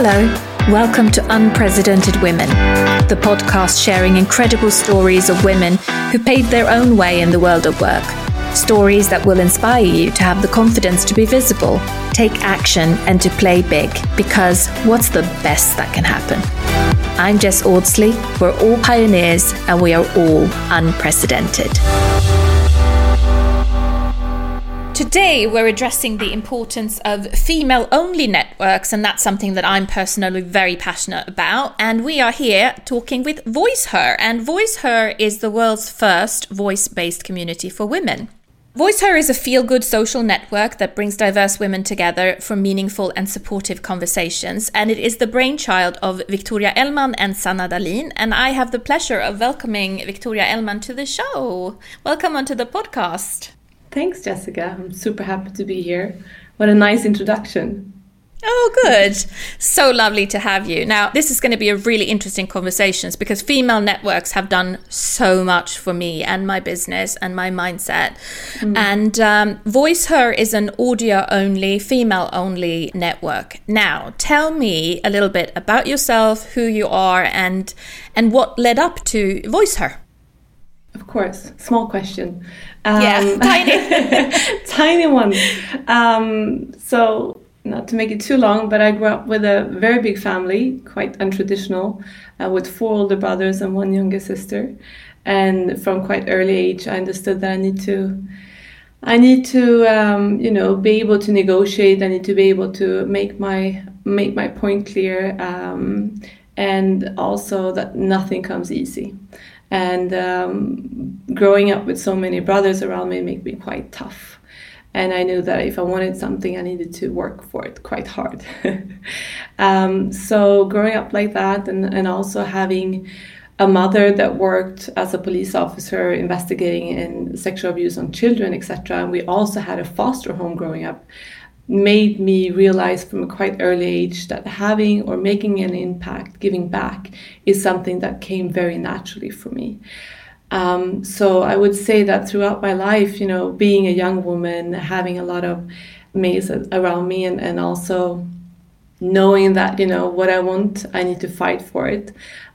Hello, welcome to Unprecedented Women, the podcast sharing incredible stories of women who paved their own way in the world of work. Stories that will inspire you to have the confidence to be visible, take action, and to play big, because what's the best that can happen? I'm Jess Audsley, we're all pioneers, and we are all unprecedented. Today, we're addressing the importance of female only networks, and that's something that I'm personally very passionate about. And we are here talking with VoiceHer, and VoiceHer is the world's first voice based community for women. VoiceHer is a feel good social network that brings diverse women together for meaningful and supportive conversations. And it is the brainchild of Victoria Ellman and Sanna Dahlin. And I have the pleasure of welcoming Victoria Ellman to the show. Welcome onto the podcast. Thanks, Jessica. I'm super happy to be here. What a nice introduction. Oh, good. So lovely to have you. Now, this is going to be a really interesting conversation because female networks have done so much for me and my business and my mindset. Mm. And um, VoiceHer is an audio only, female only network. Now, tell me a little bit about yourself, who you are, and and what led up to VoiceHer. Of course, small question. Um, yeah, tiny, tiny one. Um, so, not to make it too long, but I grew up with a very big family, quite untraditional, uh, with four older brothers and one younger sister. And from quite early age, I understood that I need to. I need to, um, you know, be able to negotiate. I need to be able to make my make my point clear, um, and also that nothing comes easy. And um, growing up with so many brothers around me made me quite tough. And I knew that if I wanted something, I needed to work for it quite hard. um, so growing up like that, and, and also having a mother that worked as a police officer investigating in sexual abuse on children, etc. And we also had a foster home growing up made me realize from a quite early age that having or making an impact, giving back, is something that came very naturally for me. Um, so I would say that throughout my life, you know, being a young woman, having a lot of males around me, and, and also knowing that, you know, what I want, I need to fight for it.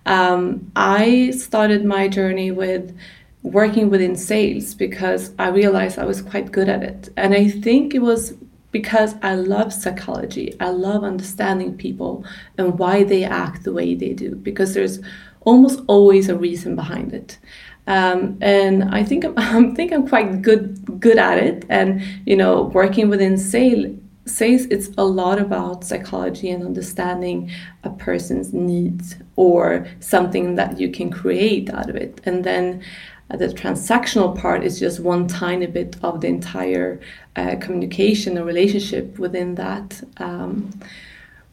Um, I started my journey with working within sales because I realized I was quite good at it. And I think it was because I love psychology. I love understanding people and why they act the way they do because there's almost always a reason behind it. Um, and I think I'm, I think I'm quite good good at it. And you know, working within sales, sales it's a lot about psychology and understanding a person's needs or something that you can create out of it. And then the transactional part is just one tiny bit of the entire uh, communication or relationship within that um,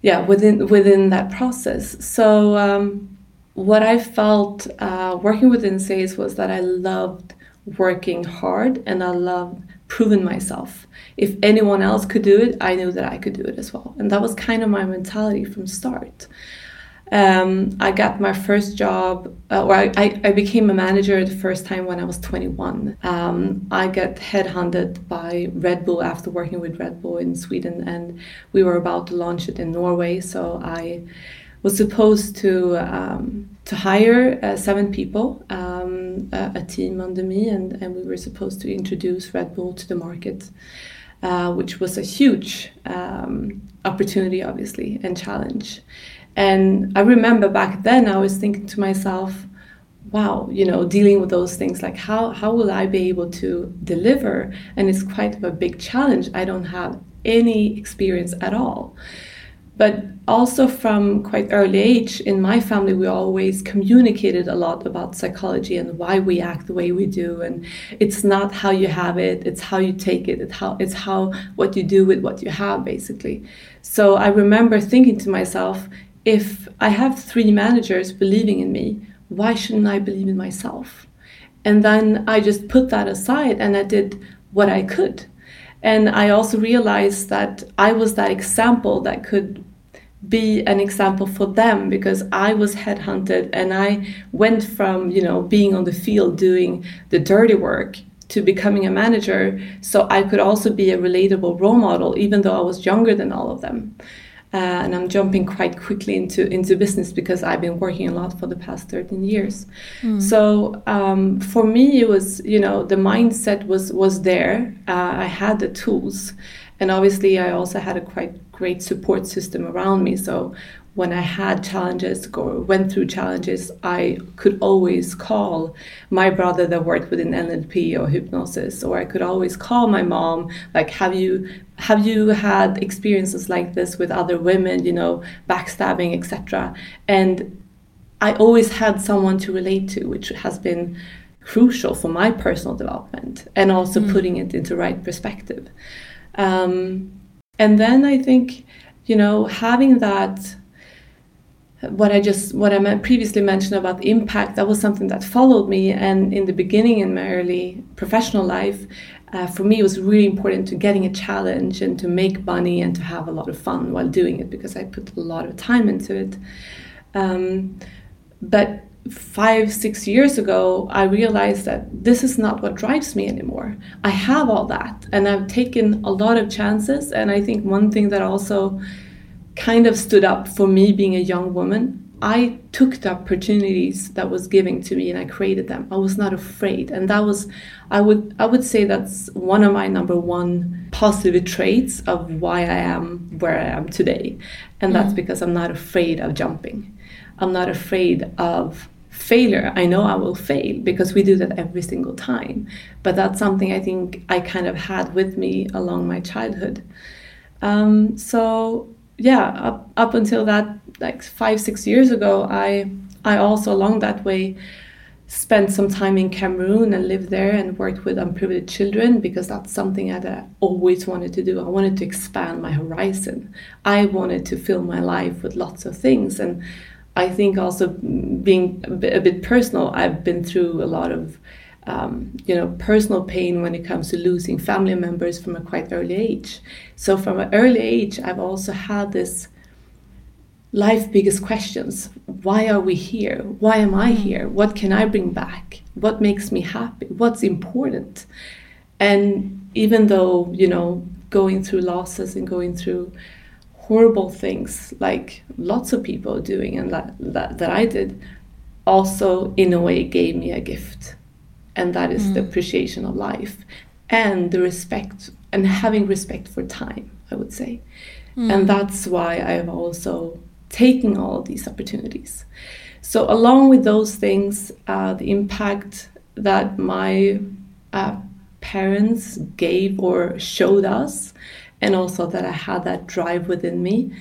yeah within within that process. So um, what i felt uh, working within sales was that i loved working hard and i loved proving myself. If anyone else could do it i knew that i could do it as well. And that was kind of my mentality from start um, I got my first job, uh, or I, I, became a manager the first time when I was 21. Um, I got headhunted by Red Bull after working with Red Bull in Sweden, and we were about to launch it in Norway. So I was supposed to um, to hire uh, seven people, um, a, a, team under me, and, and we were supposed to introduce Red Bull to the market. Uh, which was a huge um, opportunity, obviously, and challenge. And I remember back then I was thinking to myself, wow, you know, dealing with those things, like how, how will I be able to deliver? And it's quite a big challenge. I don't have any experience at all. But also from quite early age in my family, we always communicated a lot about psychology and why we act the way we do. And it's not how you have it, it's how you take it, it's how it's how what you do with what you have, basically. So I remember thinking to myself, if I have three managers believing in me, why shouldn't I believe in myself? And then I just put that aside and I did what I could. And I also realized that I was that example that could be an example for them because I was headhunted and I went from, you know, being on the field doing the dirty work to becoming a manager. So I could also be a relatable role model, even though I was younger than all of them. Uh, and I'm jumping quite quickly into into business because I've been working a lot for the past 13 years. Mm. So um, for me, it was you know the mindset was was there. Uh, I had the tools, and obviously I also had a quite great support system around me. So when I had challenges or went through challenges, I could always call my brother that worked within NLP or hypnosis, or I could always call my mom, like, have you have you had experiences like this with other women, you know, backstabbing, etc. And I always had someone to relate to, which has been crucial for my personal development and also mm. putting it into right perspective. Um, and then I think, you know, having that what I just what I previously mentioned about impact that was something that followed me and in the beginning in my early professional life uh, for me it was really important to getting a challenge and to make money and to have a lot of fun while doing it because I put a lot of time into it. Um, but five six years ago I realized that this is not what drives me anymore. I have all that and I've taken a lot of chances and I think one thing that also kind of stood up for me being a young woman. I took the opportunities that was given to me and I created them. I was not afraid. And that was I would I would say that's one of my number one positive traits of why I am where I am today. And that's mm. because I'm not afraid of jumping. I'm not afraid of failure. I know I will fail because we do that every single time. But that's something I think I kind of had with me along my childhood. Um, so yeah, up, up until that, like five, six years ago, I, I also along that way spent some time in Cameroon and lived there and worked with unprivileged children because that's something I uh, always wanted to do. I wanted to expand my horizon. I wanted to fill my life with lots of things. And I think also being a bit personal, I've been through a lot of um, you know, personal pain when it comes to losing family members from a quite early age. So from an early age, I've also had this life biggest questions. Why are we here? Why am I mm-hmm. here? What can I bring back? What makes me happy? What's important? And even though, you know, going through losses and going through horrible things like lots of people doing and that, that, that I did, also in a way gave me a gift and that is mm. the appreciation of life and the respect and having respect for time i would say mm. and that's why i've also taken all these opportunities so along with those things uh, the impact that my uh, parents gave or showed us and also that i had that drive within me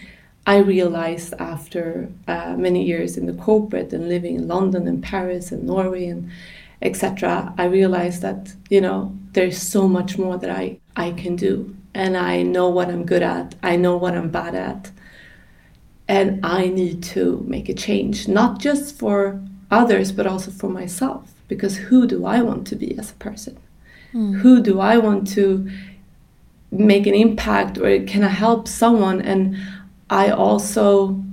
I realized after uh, many years in the corporate and living in London and Paris and Norway and etc i realized that you know there's so much more that i i can do. And i know what i'm good at. I know what i'm bad at. And i need to make a change not just for others but also for myself. Because who do i want to be as a person? Mm. who do i want to make an impact or can i help someone? And i also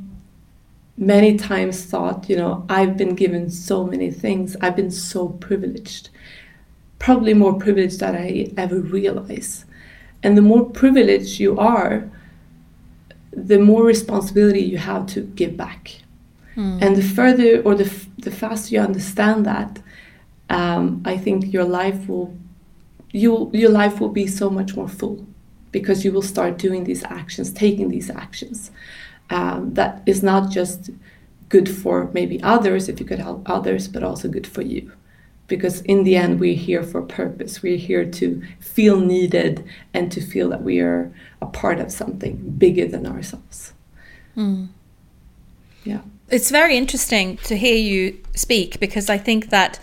many times thought, you know, I've been given so many things. I've been so privileged, probably more privileged than I ever realize. And the more privileged you are, the more responsibility you have to give back. Mm. And the further or the, the faster you understand that, um, I think your life will you your life will be so much more full because you will start doing these actions, taking these actions um, that is not just good for maybe others if you could help others, but also good for you. Because in the end, we're here for purpose. We're here to feel needed and to feel that we are a part of something bigger than ourselves. Mm. Yeah. It's very interesting to hear you speak because I think that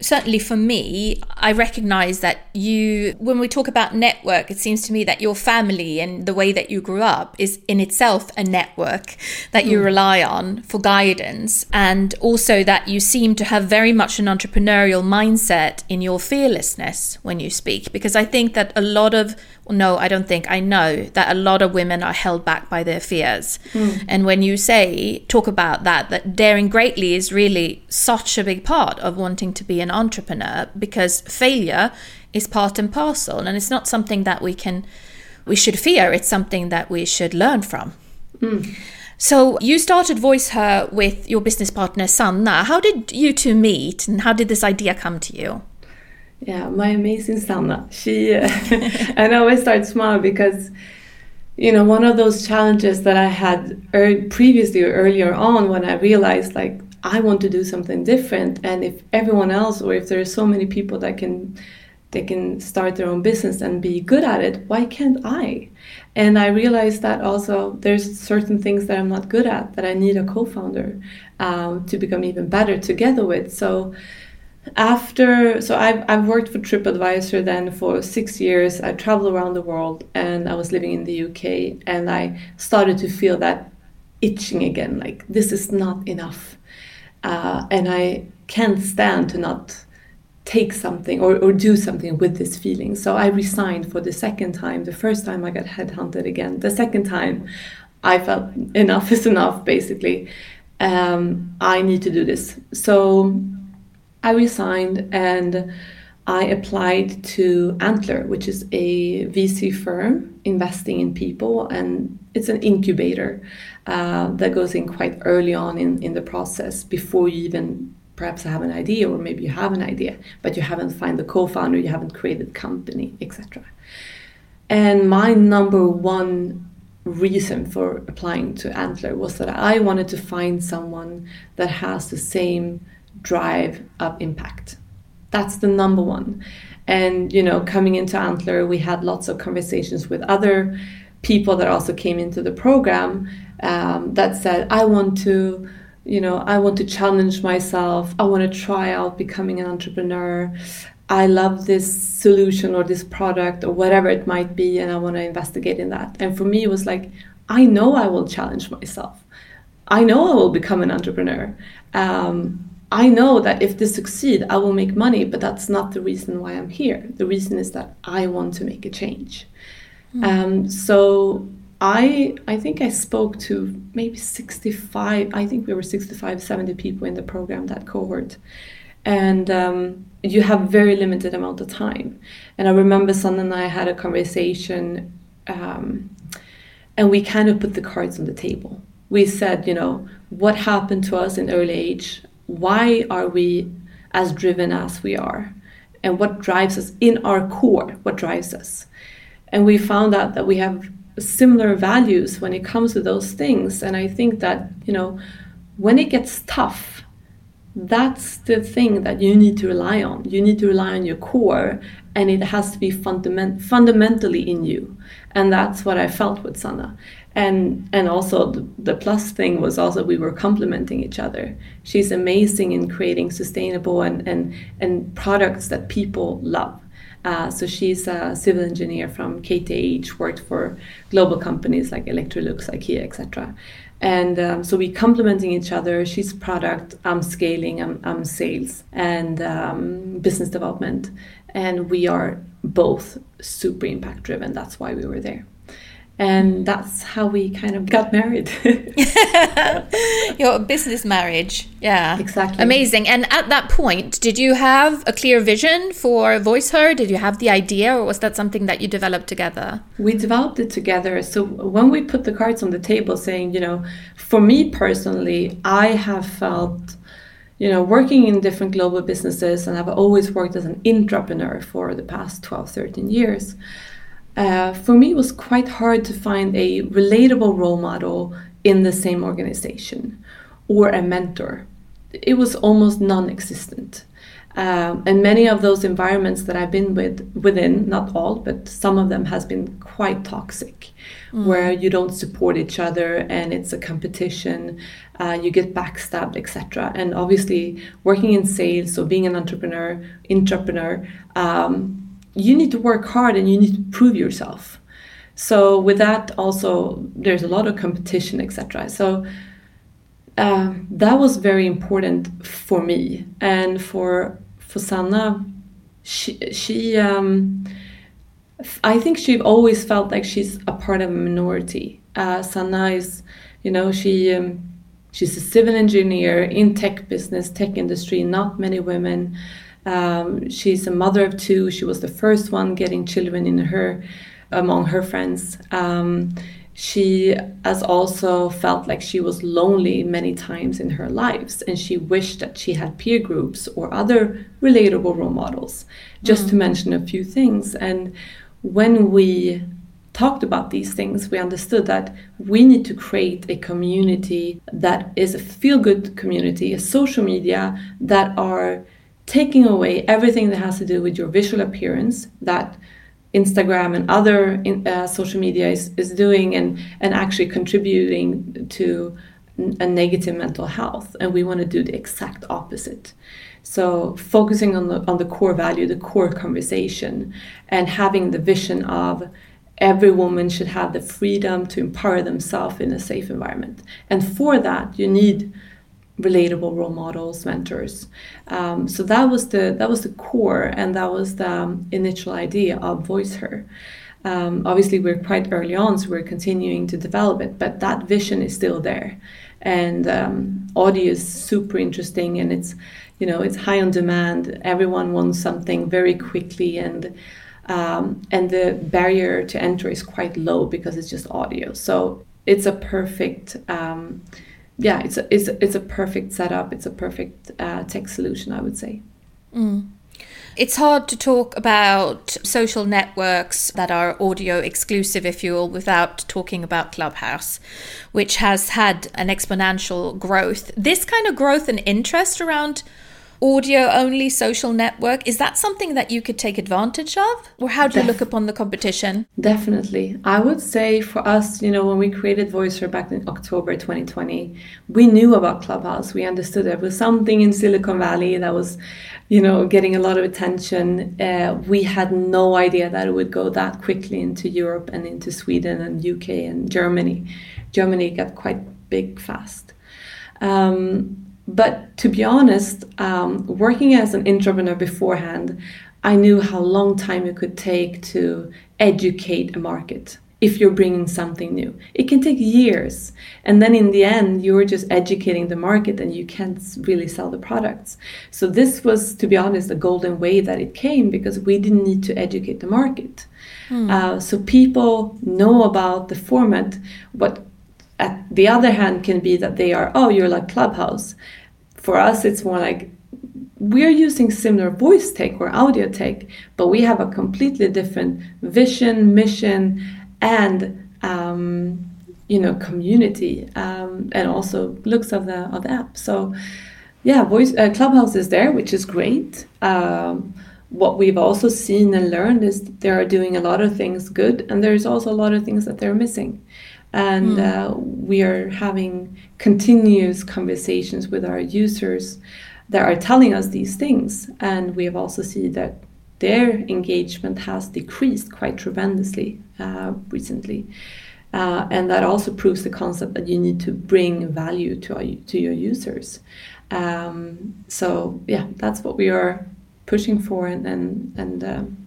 certainly for me, I recognize that you, when we talk about network, it seems to me that your family and the way that you grew up is in itself a network that you mm. rely on for guidance. And also that you seem to have very much an entrepreneurial mindset in your fearlessness when you speak. Because I think that a lot of no, I don't think. I know that a lot of women are held back by their fears. Mm. And when you say, talk about that, that daring greatly is really such a big part of wanting to be an entrepreneur because failure is part and parcel. And it's not something that we can, we should fear. It's something that we should learn from. Mm. So you started VoiceHer with your business partner Sanna. How did you two meet, and how did this idea come to you? Yeah, my amazing Sanna. She uh, and I always start small because you know one of those challenges that I had er- previously or earlier on when I realized like I want to do something different, and if everyone else or if there are so many people that can they can start their own business and be good at it, why can't I? And I realized that also there's certain things that I'm not good at that I need a co-founder um, to become even better together with. So after so I've, I've worked for tripadvisor then for six years. I traveled around the world and i was living in the uk and i started to feel that itching again like this is not enough. Uh, and i can't stand to not take something or, or do something with this feeling. So i resigned for the second time the first time i got headhunted again. The second time i felt enough is enough basically. Um, i need to do this. So I resigned and I applied to Antler, which is a VC firm investing in people, and it's an incubator uh, that goes in quite early on in, in the process before you even perhaps have an idea, or maybe you have an idea, but you haven't found the co-founder, you haven't created company, etc. And my number one reason for applying to Antler was that I wanted to find someone that has the same drive up impact. That's the number one. And you know, coming into Antler, we had lots of conversations with other people that also came into the program um, that said, "I want to." You know, I want to challenge myself. I want to try out becoming an entrepreneur. I love this solution or this product or whatever it might be, and I want to investigate in that. And for me, it was like, I know I will challenge myself. I know I will become an entrepreneur. Um, I know that if this succeeds, I will make money, but that's not the reason why I'm here. The reason is that I want to make a change. Mm. Um, so I I think I spoke to maybe 65, I think we were 65, 70 people in the program, that cohort. And um, you have very limited amount of time. And I remember Sanna and I had a conversation um, and we kind of put the cards on the table. We said, you know, what happened to us in early age why are we as driven as we are? And what drives us in our core what drives us? And we found out that we have similar values when it comes to those things. And i think that you know when it gets tough that's the thing that you need to rely on. You need to rely on your core and it has to be fundament- fundamentally in you. And that's what i felt with sanna and and also the, the, plus thing was also we were complementing each other she's amazing in creating sustainable and and and products that people love uh, so she's a civil engineer from KTH, worked for global companies like Electrolux, IKEA, etc. And um, so we complementing each other. She's product, I'm scaling, I'm, I'm sales and um, business development, and we are both super impact driven. That's why we were there and that's how we kind of got married. Your business marriage, yeah, exactly, amazing. And at that point, did you have a clear vision for VoiceHer? Did you have the idea, or was that something that you developed together? We developed it together. So when we put the cards on the table, saying, you know, for me personally, I have felt you know, working in different global businesses, and I've always worked as an entrepreneur for the past 12, 13 years uh, for me, it was quite hard to find a relatable role model in the same organization or a mentor. It was almost non-existent. Um, and many of those environments that I've been with within, not all, but some of them has been quite toxic, mm. where you don't support each other and it's a competition, uh, you get backstabbed, etc. And obviously, working in sales or being an entrepreneur, entrepreneur, um, you need to work hard and you need to prove yourself. So with that, also there's a lot of competition, etc. So uh, that was very important for me and for for Sanna. She she um, I think she always felt like she's a part of a minority. Uh, is, you know, she. Um, she's a civil engineer in tech business, tech industry. Not many women um, she's a mother of two. She was the first one getting children in her among her friends. Um, she has also felt like she was lonely many times in her lives and she wished that she had peer groups or other relatable role models just mm. to mention a few things and when we talked about these things we understood that we need to create a community that is a feel good community a social media that are taking away everything that has to do with your visual appearance that Instagram and other in, uh, social media is, is doing and, and actually contributing to a negative mental health. And we want to do the exact opposite. So focusing on the, on the core value, the core conversation, and having the vision of every woman should have the freedom to empower themselves in a safe environment. And for that, you need relatable role models, mentors. Um, so that was the that was the core, and that was the um, initial idea of Voice Her. Um, obviously, we're quite early on, so we're continuing to develop it, but that vision is still there. And um, audio is super interesting, and it's you know it's high on demand. Everyone wants something very quickly, and um, and the barrier to enter is quite low because it's just audio. So it's a perfect yeah, it's a, it's a, it's a perfect setup. It's a perfect uh, tech solution, I would say. Mm. It's hard to talk about social networks that are audio exclusive, if you will, without talking about Clubhouse, which has had an exponential growth. This kind of growth and interest around audio only social network is that something that you could take advantage of? Or how do Def- you look upon the competition? Definitely. I would say for us you know when we created VoiceHer back in october 2020 we knew about clubhouse. We understood there was something in silicon valley that was you know getting a lot of attention. Uh, we had no idea that it would go that quickly into europe and into sweden and uk and germany. Germany got quite big fast. Um, but to be honest, um, working as an entrepreneur beforehand, I knew how long time it could take to educate a market if you're bringing something new. It can take years. And then in the end, you're just educating the market and you can't really sell the products. So this was, to be honest, a golden way that it came because we didn't need to educate the market. Mm. Uh, so people know about the format. What at the other hand can be that they are, oh, you're like Clubhouse for us, it's more like we're using similar voice tech or audio tech, but we have a completely different vision, mission, and um, you know community, um, and also looks of the of the app. So yeah, voice uh, Clubhouse is there, which is great. Um, what we've also seen and learned is they are doing a lot of things good, and there's also a lot of things that they're missing and mm. uh, we are having continuous conversations with our users that are telling us these things. And we have also seen that their engagement has decreased quite tremendously uh, recently. Uh, and that also proves the concept that you need to bring value to, our, to your users. Um, so yeah that's what we are pushing for and and, and um,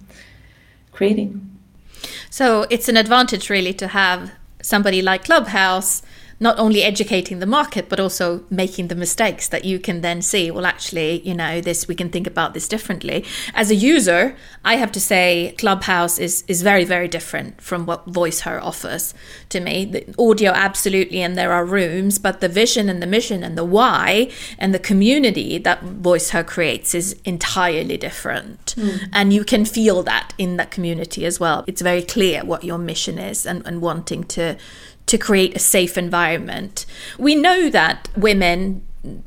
creating. So it's an advantage really to have somebody like Clubhouse not only educating the market but also making the mistakes that you can then see well actually you know this we can think about this differently. As a user i have to say clubhouse is is very very different from what voiceher offers to me. The audio absolutely and there are rooms but the vision and the mission and the why and the community that voiceher creates is entirely different. Mm. and you can feel that in that community as well. It's very clear what your mission is and, and wanting to to create a safe environment. We know that women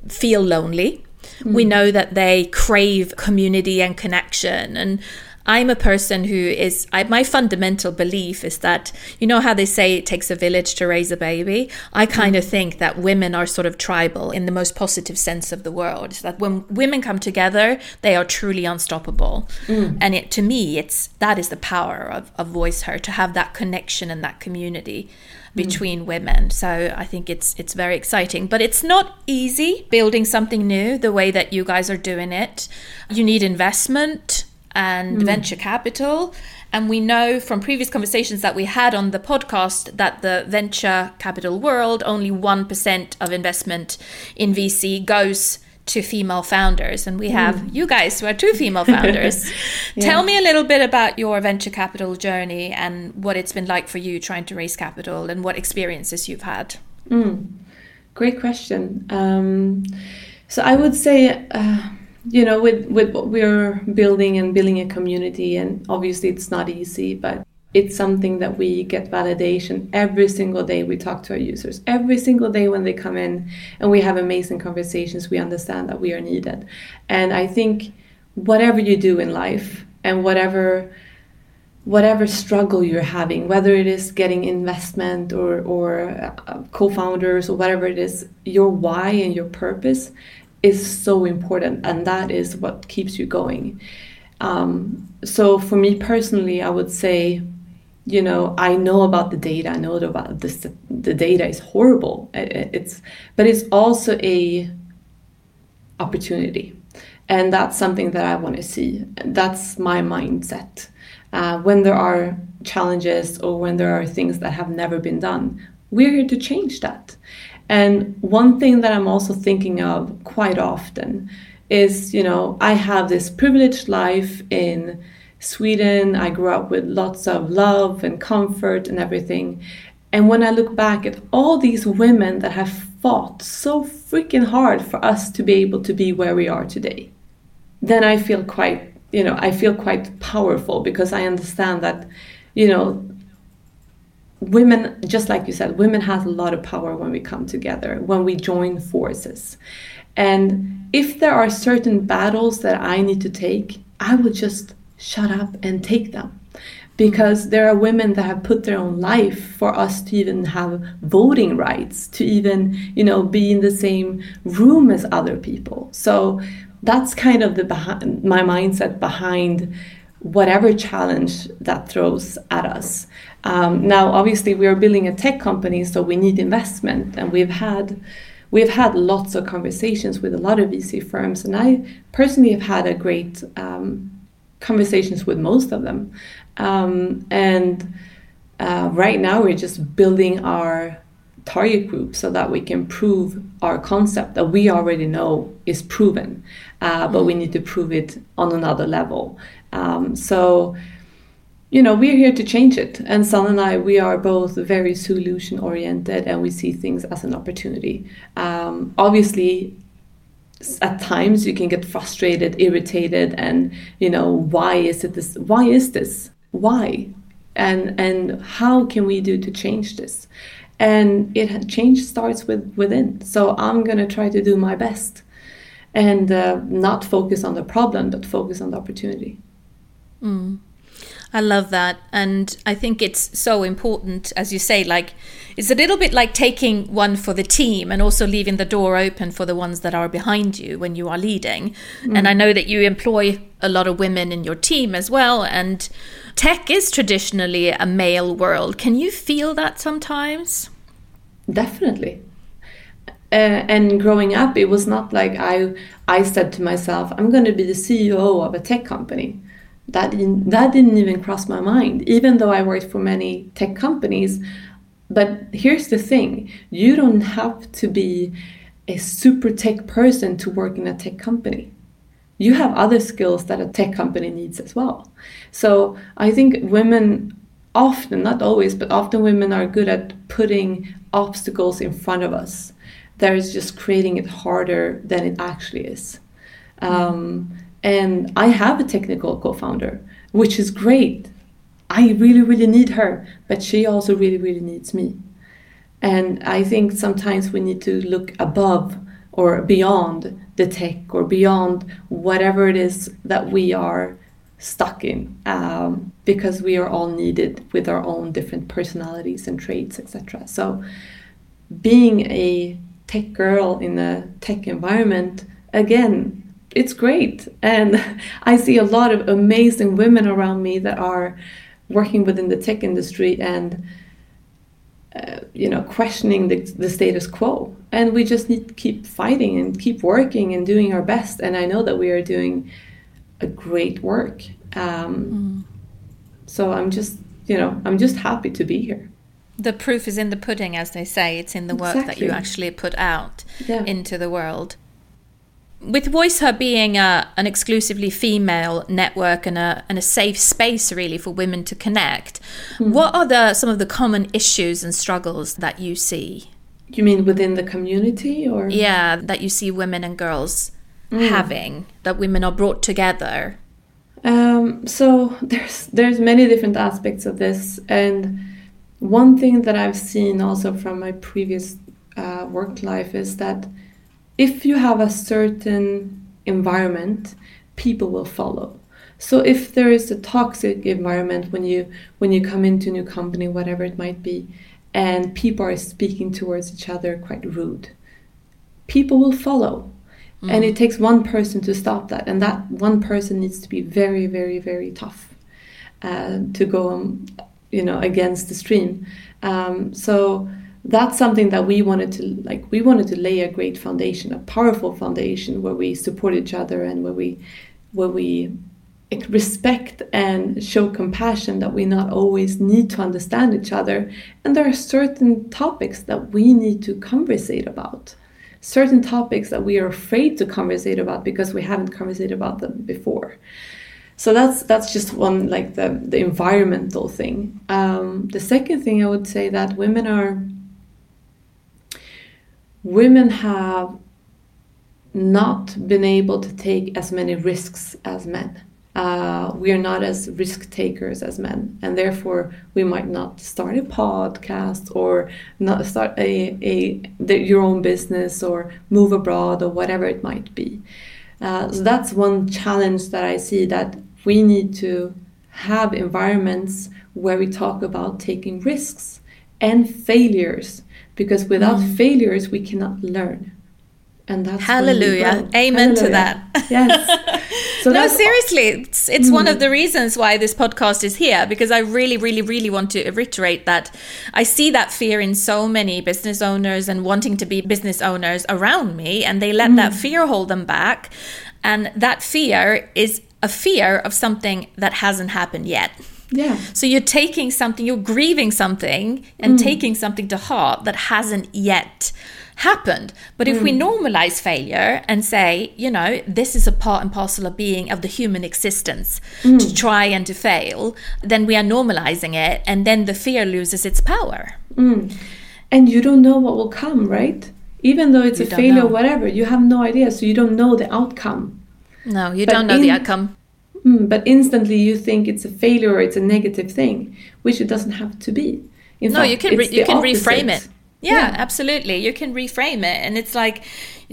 feel lonely. Mm. We know that they crave community and connection. And I'm a person who is, I, my fundamental belief is that, you know how they say it takes a village to raise a baby? I kind mm. of think that women are sort of tribal in the most positive sense of the word. That when women come together, they are truly unstoppable. Mm. And it, to me, it's that is the power of, of Voice Her, to have that connection and that community between mm. women. So I think it's it's very exciting, but it's not easy building something new the way that you guys are doing it. You need investment and mm. venture capital. And we know from previous conversations that we had on the podcast that the venture capital world, only 1% of investment in VC goes to female founders, and we have mm. you guys who are two female founders. yeah. Tell me a little bit about your venture capital journey and what it's been like for you trying to raise capital and what experiences you've had. Mm. Great question. Um, so I would say. Uh, you know, with, with what we're building and building a community, and obviously it's not easy, but it's something that we get validation every single day we talk to our users. Every single day when they come in and we have amazing conversations we understand that we are needed. And i think whatever you do in life and whatever whatever struggle you're having whether it is getting investment or or uh, co-founders or whatever it is your why and your purpose is so important and that is what keeps you going. Um, so for me personally i would say you know i know about the data i know about this the data is horrible. It's but it's also a opportunity. And that's something that i want to see. That's my mindset. Uh, when there are challenges or when there are things that have never been done we're here to change that. And one thing that i'm also thinking of quite often is you know i have this privileged life in Sweden. I grew up with lots of love and comfort and everything. And when I look back at all these women that have fought so freaking hard for us to be able to be where we are today, then I feel quite, you know, I feel quite powerful because I understand that, you know, women, just like you said, women have a lot of power when we come together, when we join forces. And if there are certain battles that I need to take, I will just shut up and take them. Because there are women that have put their own life for us to even have voting rights to even you know be in the same room as other people. So that's kind of the behind, my mindset behind whatever challenge that throws at us. Um, now obviously we are building a tech company so we need investment and we've had we've had lots of conversations with a lot of vc firms and i personally have had a great um, conversations with most of them. Um, and uh, right now, we're just building our target group so that we can prove our concept that we already know is proven, uh, but we need to prove it on another level. Um, so, you know, we're here to change it. And Sanna and I, we are both very solution oriented and we see things as an opportunity. Um, obviously, at times you can get frustrated irritated and you know why is it this why is this? Why? And and how can we do to change this? And it change starts with within. So i'm going to try to do my best and uh, not focus on the problem but focus on the opportunity. Mm. I love that. And I think it's so important, as you say, like it's a little bit like taking one for the team and also leaving the door open for the ones that are behind you when you are leading. Mm. And I know that you employ a lot of women in your team as well. And tech is traditionally a male world. Can you feel that sometimes? Definitely. Uh, and growing up, it was not like I I said to myself, I'm going to be the CEO of a tech company that didn't, that didn't even cross my mind even though i worked for many tech companies. But here's the thing you don't have to be a super tech person to work in a tech company. You have other skills that a tech company needs as well. So i think women often not always but often women are good at putting obstacles in front of us. That is just creating it harder than it actually is. Um, and I have a technical co founder, which is great. I really, really need her, but she also really, really needs me. And I think sometimes we need to look above or beyond the tech or beyond whatever it is that we are stuck in um, because we are all needed with our own different personalities and traits, etc. So, being a tech girl in a tech environment, again, it's great. And I see a lot of amazing women around me that are working within the tech industry and uh, you know questioning the, the status quo and we just need to keep fighting and keep working and doing our best and i know that we are doing a great work um, mm. so i'm just you know i'm just happy to be here the proof is in the pudding as they say it's in the work exactly. that you actually put out yeah. into the world with Voice Her being a, an exclusively female network and a, and a safe space really for women to connect, mm. what are the, some of the common issues and struggles that you see? You mean within the community or? Yeah, that you see women and girls mm. having, that women are brought together. Um, so there's there's many different aspects of this, and one thing that I've seen also from my previous uh, work life is that if you have a certain environment, people will follow. So if there is a toxic environment when you when you come into a new company, whatever it might be, and people are speaking towards each other quite rude, people will follow. Mm. And it takes one person to stop that, and that one person needs to be very, very, very tough uh, to go, um, you know, against the stream. Um, so that's something that we wanted to like we wanted to lay a great foundation a powerful foundation where we support each other and where we where we respect and show compassion that we not always need to understand each other. And there are certain topics that we need to conversate about. Certain topics that we are afraid to conversate about because we haven't conversated about them before. So that's that's just one like the the environmental thing. Um, the second thing i would say that women are women have not been able to take as many risks as men. Uh, we are not as risk takers as men, and therefore we might not start a podcast or not start a, a the, your own business or move abroad or whatever it might be. Uh, so that's one challenge that I see that we need to have environments where we talk about taking risks and failures because without mm. failures we cannot learn and that's hallelujah amen hallelujah. to that yes so no seriously it's, it's mm. one of mm. the reasons why this podcast is here because i really really really want to reiterate that i see that fear in so many business owners and wanting to be business owners around me and they let mm. that fear hold them back and that fear is a fear of something that hasn't happened yet yeah. So you're taking something, you're grieving something and mm. taking something to heart that hasn't yet happened. But if mm. we normalize failure and say, you know, this is a part and parcel of being of the human existence mm. to try and to fail, then we are normalizing it and then the fear loses its power. Mm. And you don't know what will come, right? Even though it's you a failure or whatever, you have no idea, so you don't know the outcome. No, you but don't know in, the outcome mm, but instantly you think it's a failure or it's a negative thing, which it doesn't have to be. In no, fact, you can re- you can opposite. reframe it. Yeah, yeah, absolutely. You can reframe it, and it's like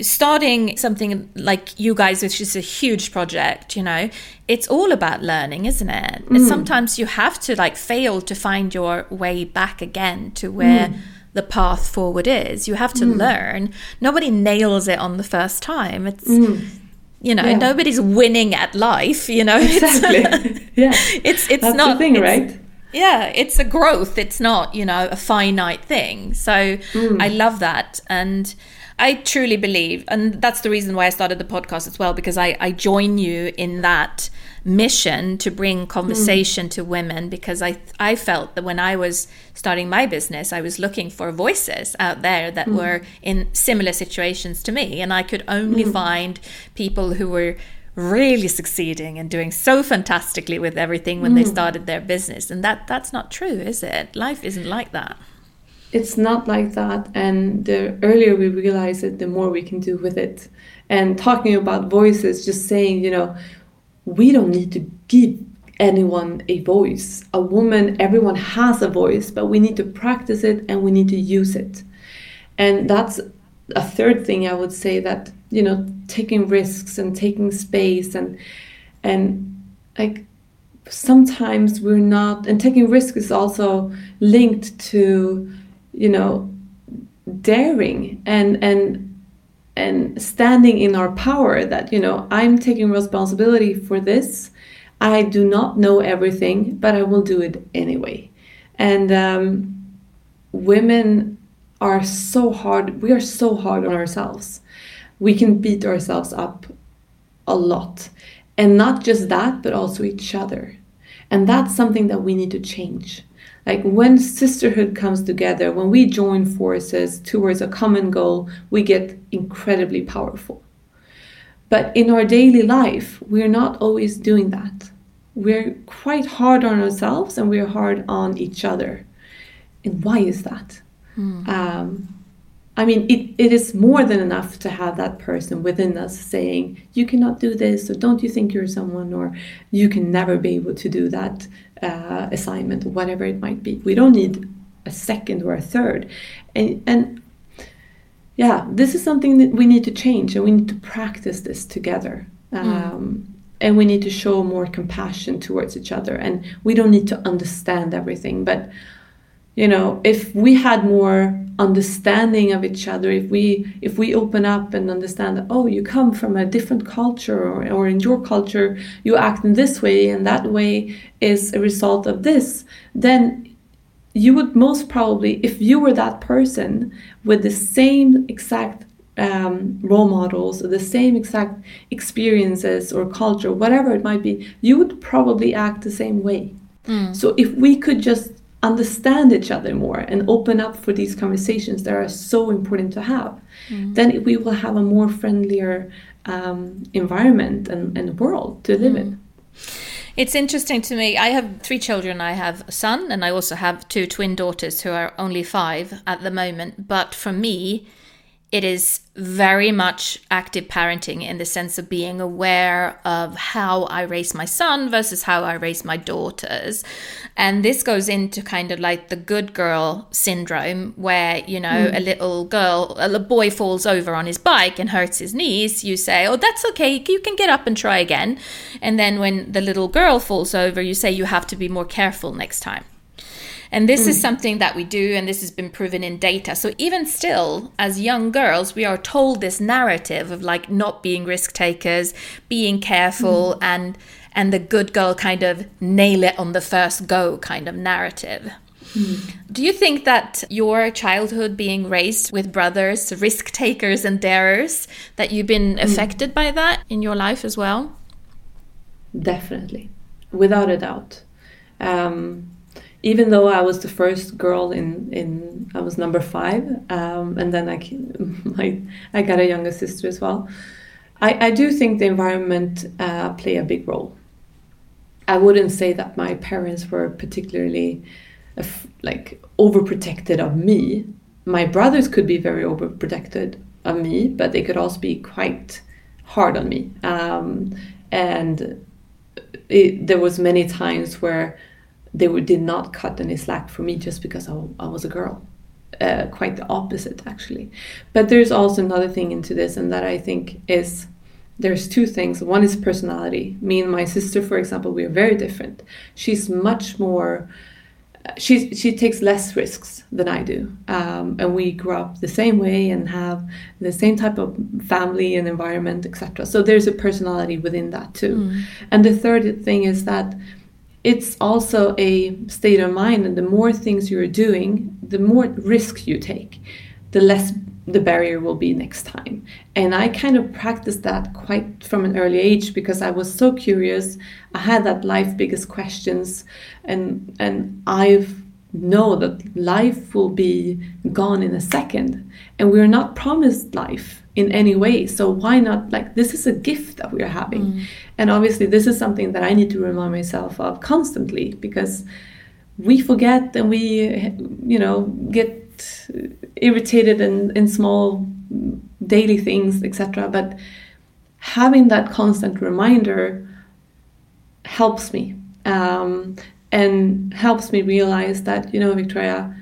starting something like you guys, which is a huge project. You know, it's all about learning, isn't it? Mm. Sometimes you have to like fail to find your way back again to where. Mm the path forward is. You have to mm. learn. Nobody nails it on the first time. It's mm you know yeah. nobody's winning at life you know exactly. yeah. it's it's That's not the thing right? Yeah it's a growth it's not you know a finite thing. So mm. i love that. And i truly believe and that's the reason why i started the podcast as well because i i join you in that mission to bring conversation mm. to women because I I felt that when I was starting my business I was looking for voices out there that mm. were in similar situations to me and I could only mm. find people who were really succeeding and doing so fantastically with everything when they mm. started their business and that that's not true is it life isn't like that it's not like that and the earlier we realize it the more we can do with it and talking about voices just saying you know we don't need to give anyone a voice. A woman, everyone has a voice, but we need to practice it and we need to use it. And that's a third thing I would say that, you know, taking risks and taking space and and like sometimes we're not and taking risks is also linked to, you know, daring and and and standing in our power that you know i'm taking responsibility for this. I do not know everything but i will do it anyway. And um, women are so hard we are so hard on ourselves. We can beat ourselves up a lot. And not just that but also each other. And that's something that we need to change like when sisterhood comes together, when we join forces towards a common goal, we get incredibly powerful. But in our daily life, we're not always doing that. We're quite hard on ourselves and we're hard on each other. And why is that? Mm. Um, I mean, it, it is more than enough to have that person within us saying, you cannot do this, or don't you think you're someone, or you can never be able to do that uh, assignment, or whatever it might be. We don't need a second or a third. And, and yeah, this is something that we need to change, and we need to practice this together. Mm. Um, mm. And we need to show more compassion towards each other. And we don't need to understand everything, but you know, if we had more understanding of each other if we if we open up and understand that oh you come from a different culture or, or in your culture you act in this way and that way is a result of this then you would most probably if you were that person with the same exact um, role models or the same exact experiences or culture whatever it might be you would probably act the same way mm. so if we could just understand each other more and open up for these conversations that are so important to have, mm. then we will have a more friendlier um, environment and, and world to live mm. in. It's interesting to me. I have three children. I have a son, and I also have two twin daughters who are only five at the moment. But for me, it is very much active parenting in the sense of being aware of how I raise my son versus how I raise my daughters. And this goes into kind of like the good girl syndrome, where, you know, mm. a little girl, a boy falls over on his bike and hurts his knees. You say, Oh, that's okay. You can get up and try again. And then when the little girl falls over, you say, You have to be more careful next time. And this mm. is something that we do, and this has been proven in data. So even still, as young girls, we are told this narrative of like not being risk takers, being careful, mm. and and the good girl kind of nail it on the first go kind of narrative. Mm. Do you think that your childhood being raised with brothers, risk takers and darers, that you've been mm. affected by that in your life as well? Definitely, without a doubt. Um, even though I was the first girl in in I was number five, um, and then I my I got a younger sister as well. I, I do think the environment uh, play a big role. I wouldn't say that my parents were particularly uh, like overprotected of me. My brothers could be very overprotected of me, but they could also be quite hard on me. Um, and it, there was many times where they were, did not cut any slack for me just because I, I was a girl. Uh, quite the opposite, actually. But there's also another thing into this, and that I think is there's two things. One is personality. Me and my sister, for example, we are very different. She's much more. She she takes less risks than I do, um, and we grew up the same way and have the same type of family and environment, etc. So there's a personality within that too. Mm. And the third thing is that it's also a state of mind and the more things you're doing the more risks you take the less the barrier will be next time. And i kind of practiced that quite from an early age because i was so curious. I had that life biggest questions and and i've know that life will be gone in a second. And we're not promised life in any way. So why not like this is a gift that we're having. Mm. and obviously this is something that i need to remind myself of constantly because we forget and we you know get irritated in, in small daily things etc but having that constant reminder helps me um, and helps me realize that you know victoria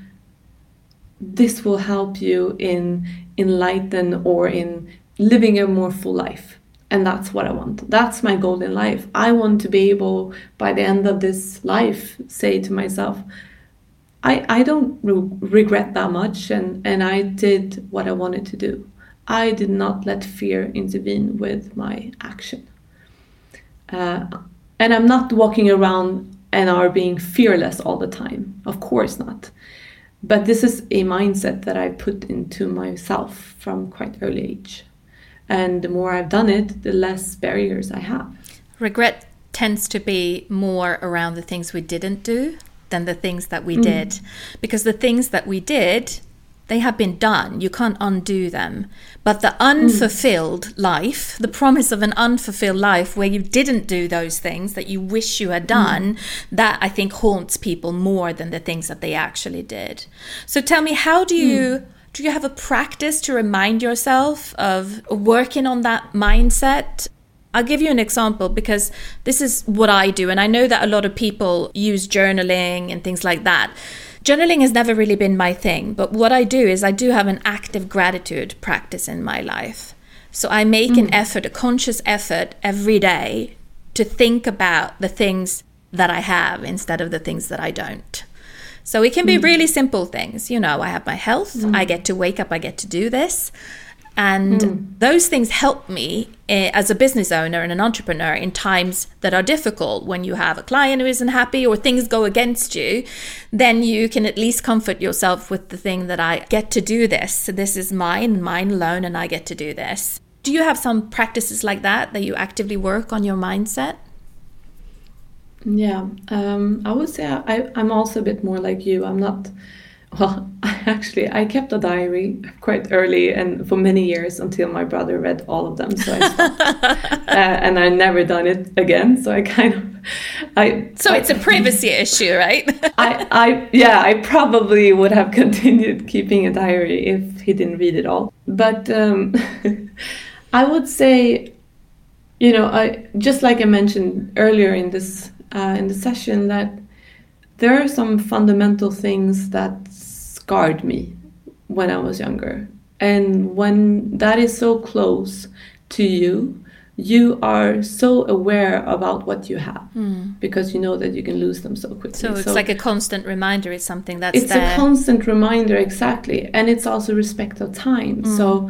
this will help you in enlighten or in living a more full life. And that's what i want. That's my goal in life. I want to be able by the end of this life say to myself i i don't re- regret that much and and i did what i wanted to do. I did not let fear intervene with my action. Uh, and i'm not walking around and are being fearless all the time. Of course not. But this is a mindset that I put into myself from quite early age. And the more I've done it, the less barriers I have. Regret tends to be more around the things we didn't do than the things that we mm. did. Because the things that we did, they have been done. You can't undo them. But the unfulfilled mm. life, the promise of an unfulfilled life where you didn't do those things that you wish you had done, mm. that I think haunts people more than the things that they actually did. So tell me, how do you. Mm. Do you have a practice to remind yourself of working on that mindset? I'll give you an example because this is what I do. And I know that a lot of people use journaling and things like that. Journaling has never really been my thing, but what I do is I do have an active gratitude practice in my life. So I make mm. an effort, a conscious effort every day to think about the things that I have instead of the things that I don't. So it can be mm. really simple things. You know, I have my health, mm. I get to wake up, I get to do this. And mm. those things help me eh, as a business owner and an entrepreneur in times that are difficult. When you have a client who isn't happy or things go against you, then you can at least comfort yourself with the thing that I get to do this. this is mine, mine alone, and I get to do this. Do you have some practices like that that you actively work on your mindset? Yeah, um, I would say I, I'm also a bit more like you. I'm not well, actually, I kept a diary quite early and for many years until my brother read all of them. So I stopped, uh, and I never done it again. So I kind of, I. So it's a privacy issue, right? I, I, yeah, I probably would have continued keeping a diary if he didn't read it all. But um, I would say, you know, I just like I mentioned earlier in this uh, in the session that there are some fundamental things that scarred me when I was younger. And when that is so close to you, you are so aware about what you have mm. because you know that you can lose them so quickly. So it's so like a constant reminder. It's something that's it's there. a constant reminder, exactly, and it's also respect of time. Mm. So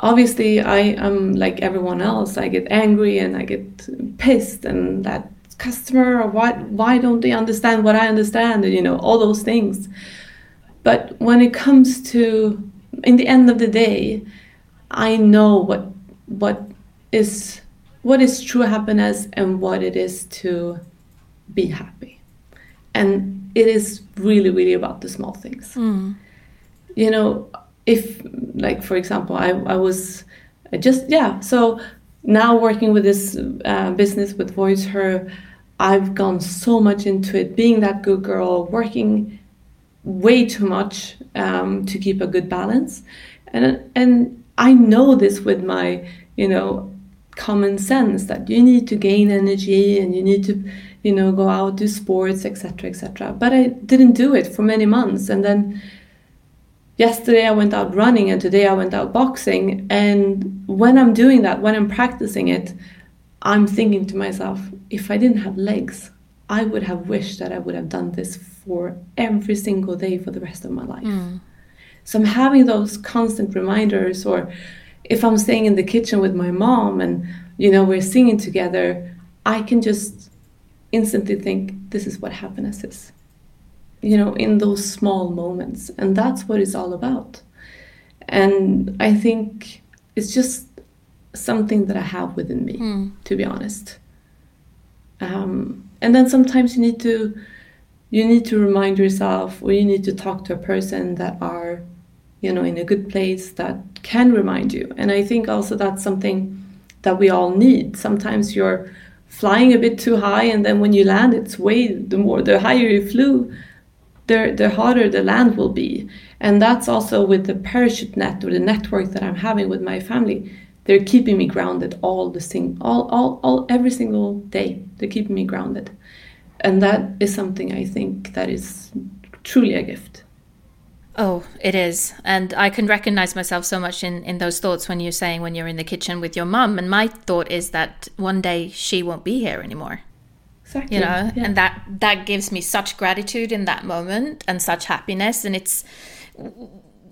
obviously, I am like everyone else. I get angry and I get pissed, and that customer or why why don't they understand what I understand and you know all those things but when it comes to in the end of the day I know what what is what is true happiness and what it is to be happy and it is really really about the small things mm. you know if like for example I, I was just yeah so now working with this uh, business with VoiceHer I've gone so much into it, being that good girl, working way too much um, to keep a good balance, and and I know this with my you know common sense that you need to gain energy and you need to you know go out do sports etc etc but i didn't do it for many months. And then yesterday i went out running and today i went out boxing. And when i'm doing that when i'm practicing it I'm thinking to myself, if I didn't have legs, I would have wished that I would have done this for every single day for the rest of my life. Mm. So I'm having those constant reminders, or if I'm staying in the kitchen with my mom and you know we're singing together, I can just instantly think this is what happiness is. You know, in those small moments, and that's what it's all about. And I think it's just something that I have within me, mm. to be honest. Um, and then sometimes you need to you need to remind yourself, or you need to talk to a person that are, you know, in a good place that can remind you. And I think also that's something that we all need. Sometimes you're flying a bit too high, and then when you land, it's way the more the higher you flew, the the harder the land will be. And that's also with the parachute net or the network that I'm having with my family they're keeping me grounded all the sing all, all all every single day they're keeping me grounded and that is something i think that is truly a gift Oh, it is. And I can recognize myself so much in, in those thoughts when you're saying when you're in the kitchen with your mum. And my thought is that one day she won't be here anymore. Exactly. You know, yeah. and that that gives me such gratitude in that moment and such happiness. And it's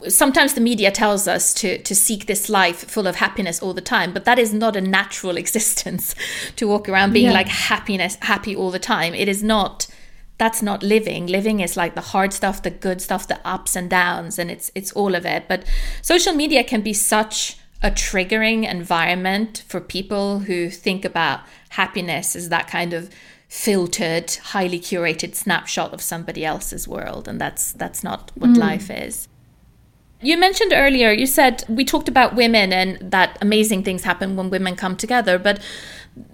sometimes the media tells us to to seek this life full of happiness all the time but that is not a natural existence to walk around being yeah. like happiness happy all the time it is not that's not living living is like the hard stuff the good stuff the ups and downs and it's it's all of it but social media can be such a triggering environment for people who think about happiness as that kind of filtered highly curated snapshot of somebody else's world and that's that's not what mm. life is You mentioned earlier, you said we talked about women and that amazing things happen when women come together, but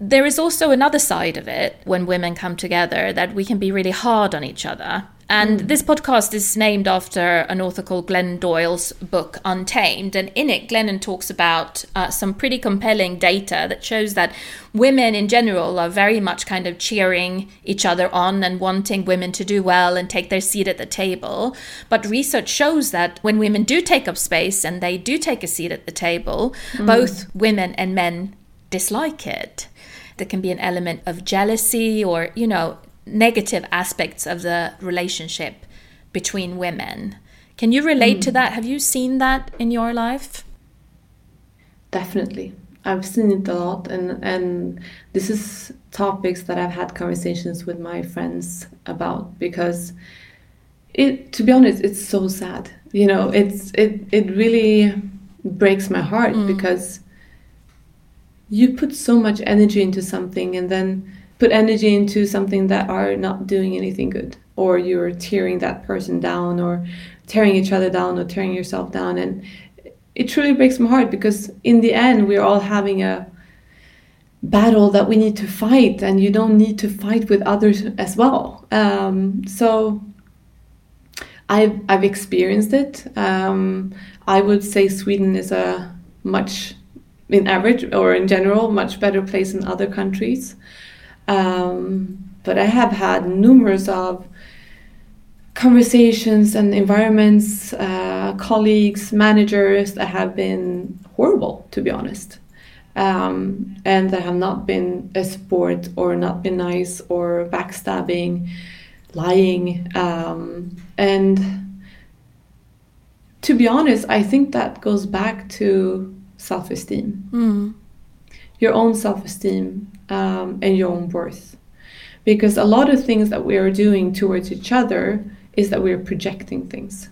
there is also another side of it when women come together that we can be really hard on each other. And mm. this podcast is named after an author called Glennon Doyle's book Untamed. And in it, Glennon talks about uh, some pretty compelling data that shows that women in general are very much kind of cheering each other on and wanting women to do well and take their seat at the table. But research shows that when women do take up space and they do take a seat at the table, mm. both women and men dislike it. There can be an element of jealousy or, you know, negative aspects of the relationship between women. Can you relate mm. to that? Have you seen that in your life? Definitely. I've seen it a lot and and this is topics that I've had conversations with my friends about because it to be honest it's so sad. You know, it's it it really breaks my heart mm. because you put so much energy into something and then put energy into something that are not doing anything good or you're tearing that person down or tearing each other down or tearing yourself down. And it truly breaks my heart because in the end we're all having a battle that we need to fight and you don't need to fight with others as well. Um, so I've, I've experienced it. Um, i would say sweden is a much in average or in general much better place than other countries um, but I have had numerous of conversations and environments, uh, colleagues, managers that have been horrible, to be honest, um, and that have not been a support or not been nice or backstabbing, lying, um, and to be honest, I think that goes back to self-esteem. Mm. Your own self-esteem um, and your own worth. Because a lot of things that we are doing towards each other is that we're projecting things.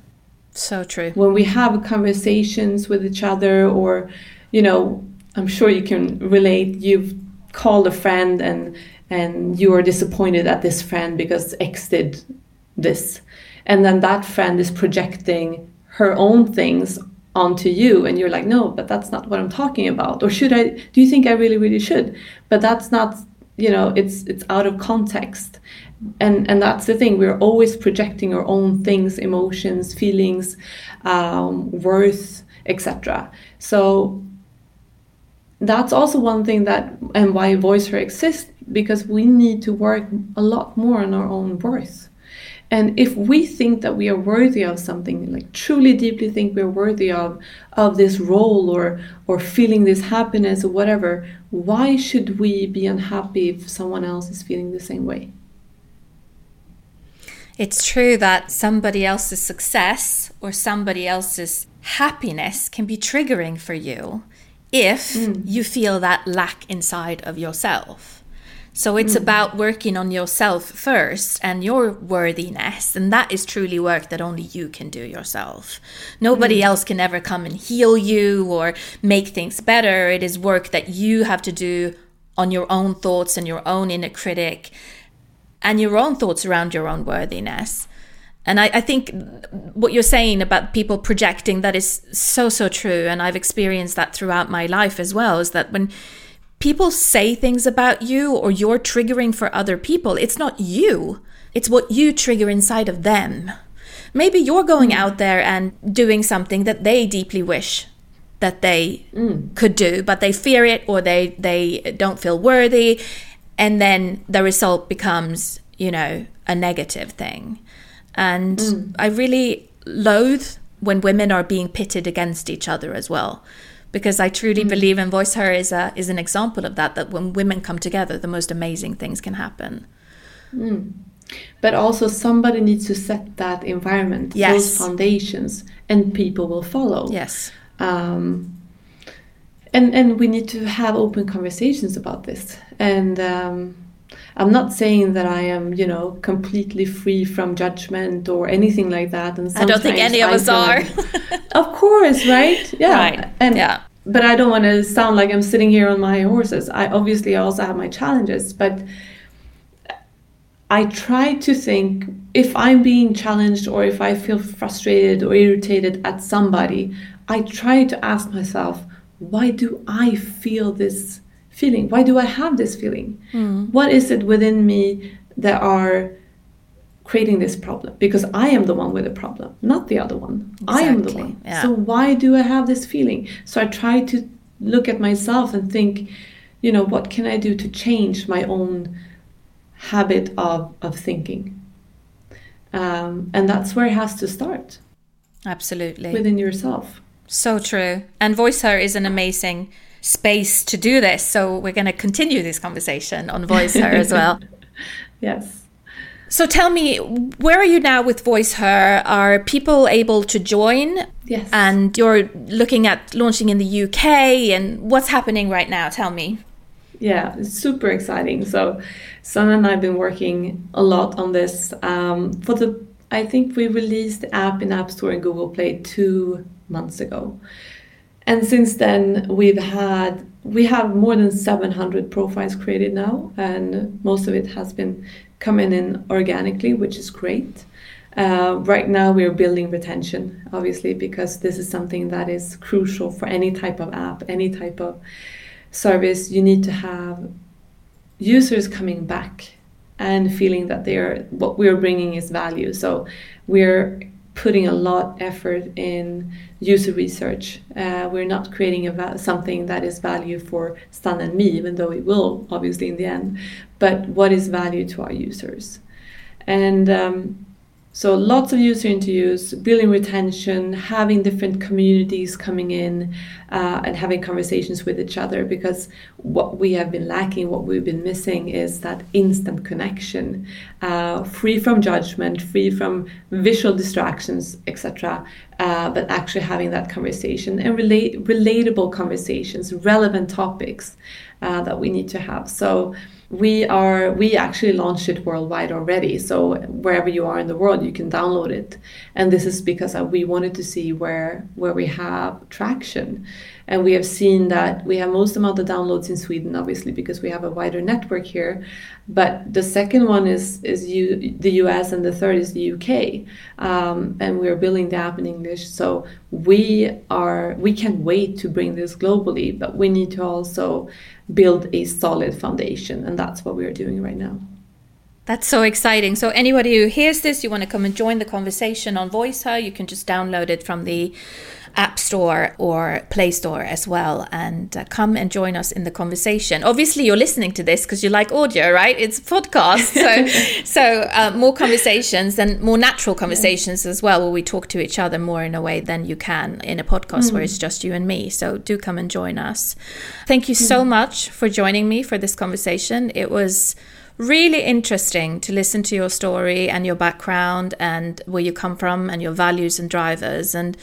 So true. When we have conversations with each other, or, you know, I'm sure you can relate, you've called a friend and and you are disappointed at this friend because X did this. And then that friend is projecting her own things onto you and you're like no but that's not what i'm talking about. Or should i do you think i really really should? But that's not you know it's it's out of context. And and that's the thing. We're always projecting our own things emotions feelings um, worth etc so that's also one thing that and why VoiceHer exists because we need to work a lot more on our own worth and if we think that we are worthy of something, like truly deeply think we're worthy of of this role or or feeling this happiness or whatever, why should we be unhappy if someone else is feeling the same way? It's true that somebody else's success or somebody else's happiness can be triggering for you if mm. you feel that lack inside of yourself. So it's mm. about working on yourself first and your worthiness. And that is truly work that only you can do yourself. Nobody mm. else can ever come and heal you or make things better. It is work that you have to do on your own thoughts and your own inner critic and your own thoughts around your own worthiness. And I, I, think what you're saying about people projecting that is so, so true. And I've experienced that throughout my life as well is that when people say things about you or you're triggering for other people, it's not you. It's what you trigger inside of them. Maybe you're going mm. out there and doing something that they deeply wish that they mm. could do, but they fear it or they, they don't feel worthy. And then the result becomes, you know, a negative thing. And mm. I really loathe when women are being pitted against each other as well because I truly mm. believe and VoiceHer is a is an example of that. That when women come together, the most amazing things can happen. Mm. But also, somebody needs to set that environment, yes. those foundations, and people will follow. Yes. Um, and and we need to have open conversations about this. And um, I'm not saying that I am, you know, completely free from judgment or anything like that. And I don't think any of us are. of course, right? Yeah. Right. And yeah. But I don't want to sound like I'm sitting here on my horses. I obviously also have my challenges, but I try to think if I'm being challenged or if I feel frustrated or irritated at somebody, I try to ask myself, why do I feel this feeling? Why do I have this feeling? Mm. What is it within me that are creating this problem? Because I am the one with the problem, not the other one. Exactly. I am the one. Yeah. So why do I have this feeling? So I try to look at myself and think, you know, what can I do to change my own habit of, of thinking. Um, and that's where it has to start. Absolutely. Within yourself. So true. And VoiceHer is an amazing space to do this. So we're going to continue this conversation on VoiceHer as well. yes. So tell me, where are you now with VoiceHer? Are people able to join? Yes. And you're looking at launching in the UK and what's happening right now? Tell me yeah, it's super exciting. So, Sanna and I have been working a lot on this. Um, for the, I think we released the app in App Store and Google Play two months ago, and since then we've had we have more than 700 profiles created now, and most of it has been coming in organically, which is great. Uh, right now, we're building retention, obviously, because this is something that is crucial for any type of app, any type of service, you need to have users coming back and feeling that they're what we're bringing is value. So we're putting a lot effort in user research. Uh, we're not creating something that is value for Sanna and me, even though it will obviously in the end. But what is value to our users? And um, so lots of user interviews, building retention, having different communities coming in, uh, and having conversations with each other. Because what we have been lacking, what we've been missing, is that instant connection, uh, free from judgment, free from visual distractions, etc. Uh, but actually having that conversation and relate relatable conversations, relevant topics uh, that we need to have. So we are we actually launched it worldwide already. So wherever you are in the world you can download it. And this is because uh, we wanted to see where where we have traction. And we have seen that we have most amount of downloads in Sweden obviously because we have a wider network here. But the second one is is the US and the third is the UK um, and we're building the app in English. So we are we can't wait to bring this globally but we need to also build a solid foundation. And that's what we're doing right now. That's so exciting. So, anybody who hears this, you want to come and join the conversation on VoiceHer, you can just download it from the App Store or Play Store as well and uh, come and join us in the conversation. Obviously, you're listening to this because you like audio, right? It's a podcast. So, so uh, more conversations and more natural conversations as well, where we talk to each other more in a way than you can in a podcast mm. where it's just you and me. So, do come and join us. Thank you so mm. much for joining me for this conversation. It was really interesting to listen to your story and your background and where you come from and your values and drivers. And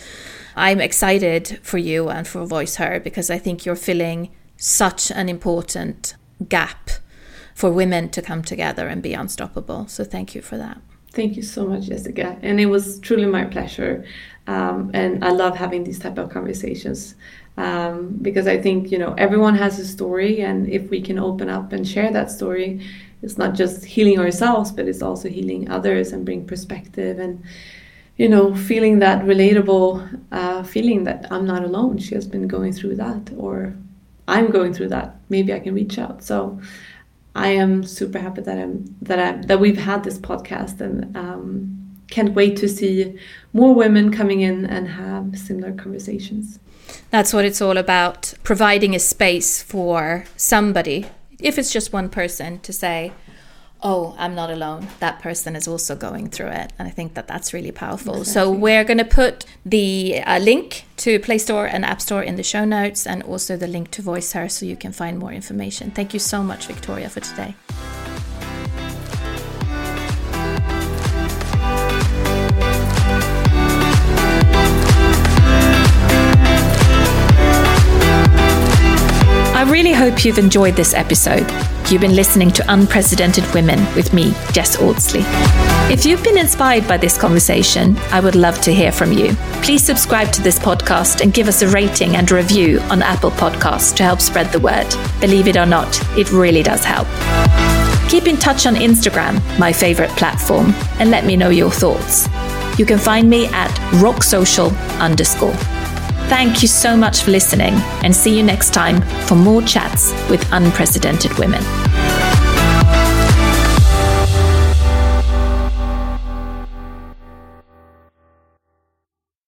I'm excited for you and for VoiceHer because I think you're filling such an important gap for women to come together and be unstoppable. So thank you for that. Thank you so much, Jessica. And it was truly my pleasure. Um, and I love having these type of conversations um, because I think you know everyone has a story, and if we can open up and share that story, it's not just healing ourselves, but it's also healing others and bring perspective and you know, feeling that relatable uh, feeling that I'm not alone. She has been going through that, or I'm going through that. Maybe I can reach out. So I am super happy that I'm that I that we've had this podcast, and um, can't wait to see more women coming in and have similar conversations. That's what it's all about: providing a space for somebody, if it's just one person, to say oh, I'm not alone. That person is also going through it. And I think that that's really powerful. Exactly. So we're going to put the uh, link to Play Store and App Store in the show notes and also the link to VoiceHer so you can find more information. Thank you so much, Victoria, for today. I really hope you've enjoyed this episode. You've been listening to Unprecedented Women with me, Jess Audsley. If you've been inspired by this conversation, I would love to hear from you. Please subscribe to this podcast and give us a rating and review on Apple Podcasts to help spread the word. Believe it or not, it really does help. Keep in touch on Instagram, my favorite platform, and let me know your thoughts. You can find me at rocksocial underscore. Thank you so much for listening and see you next time for more chats with unprecedented women.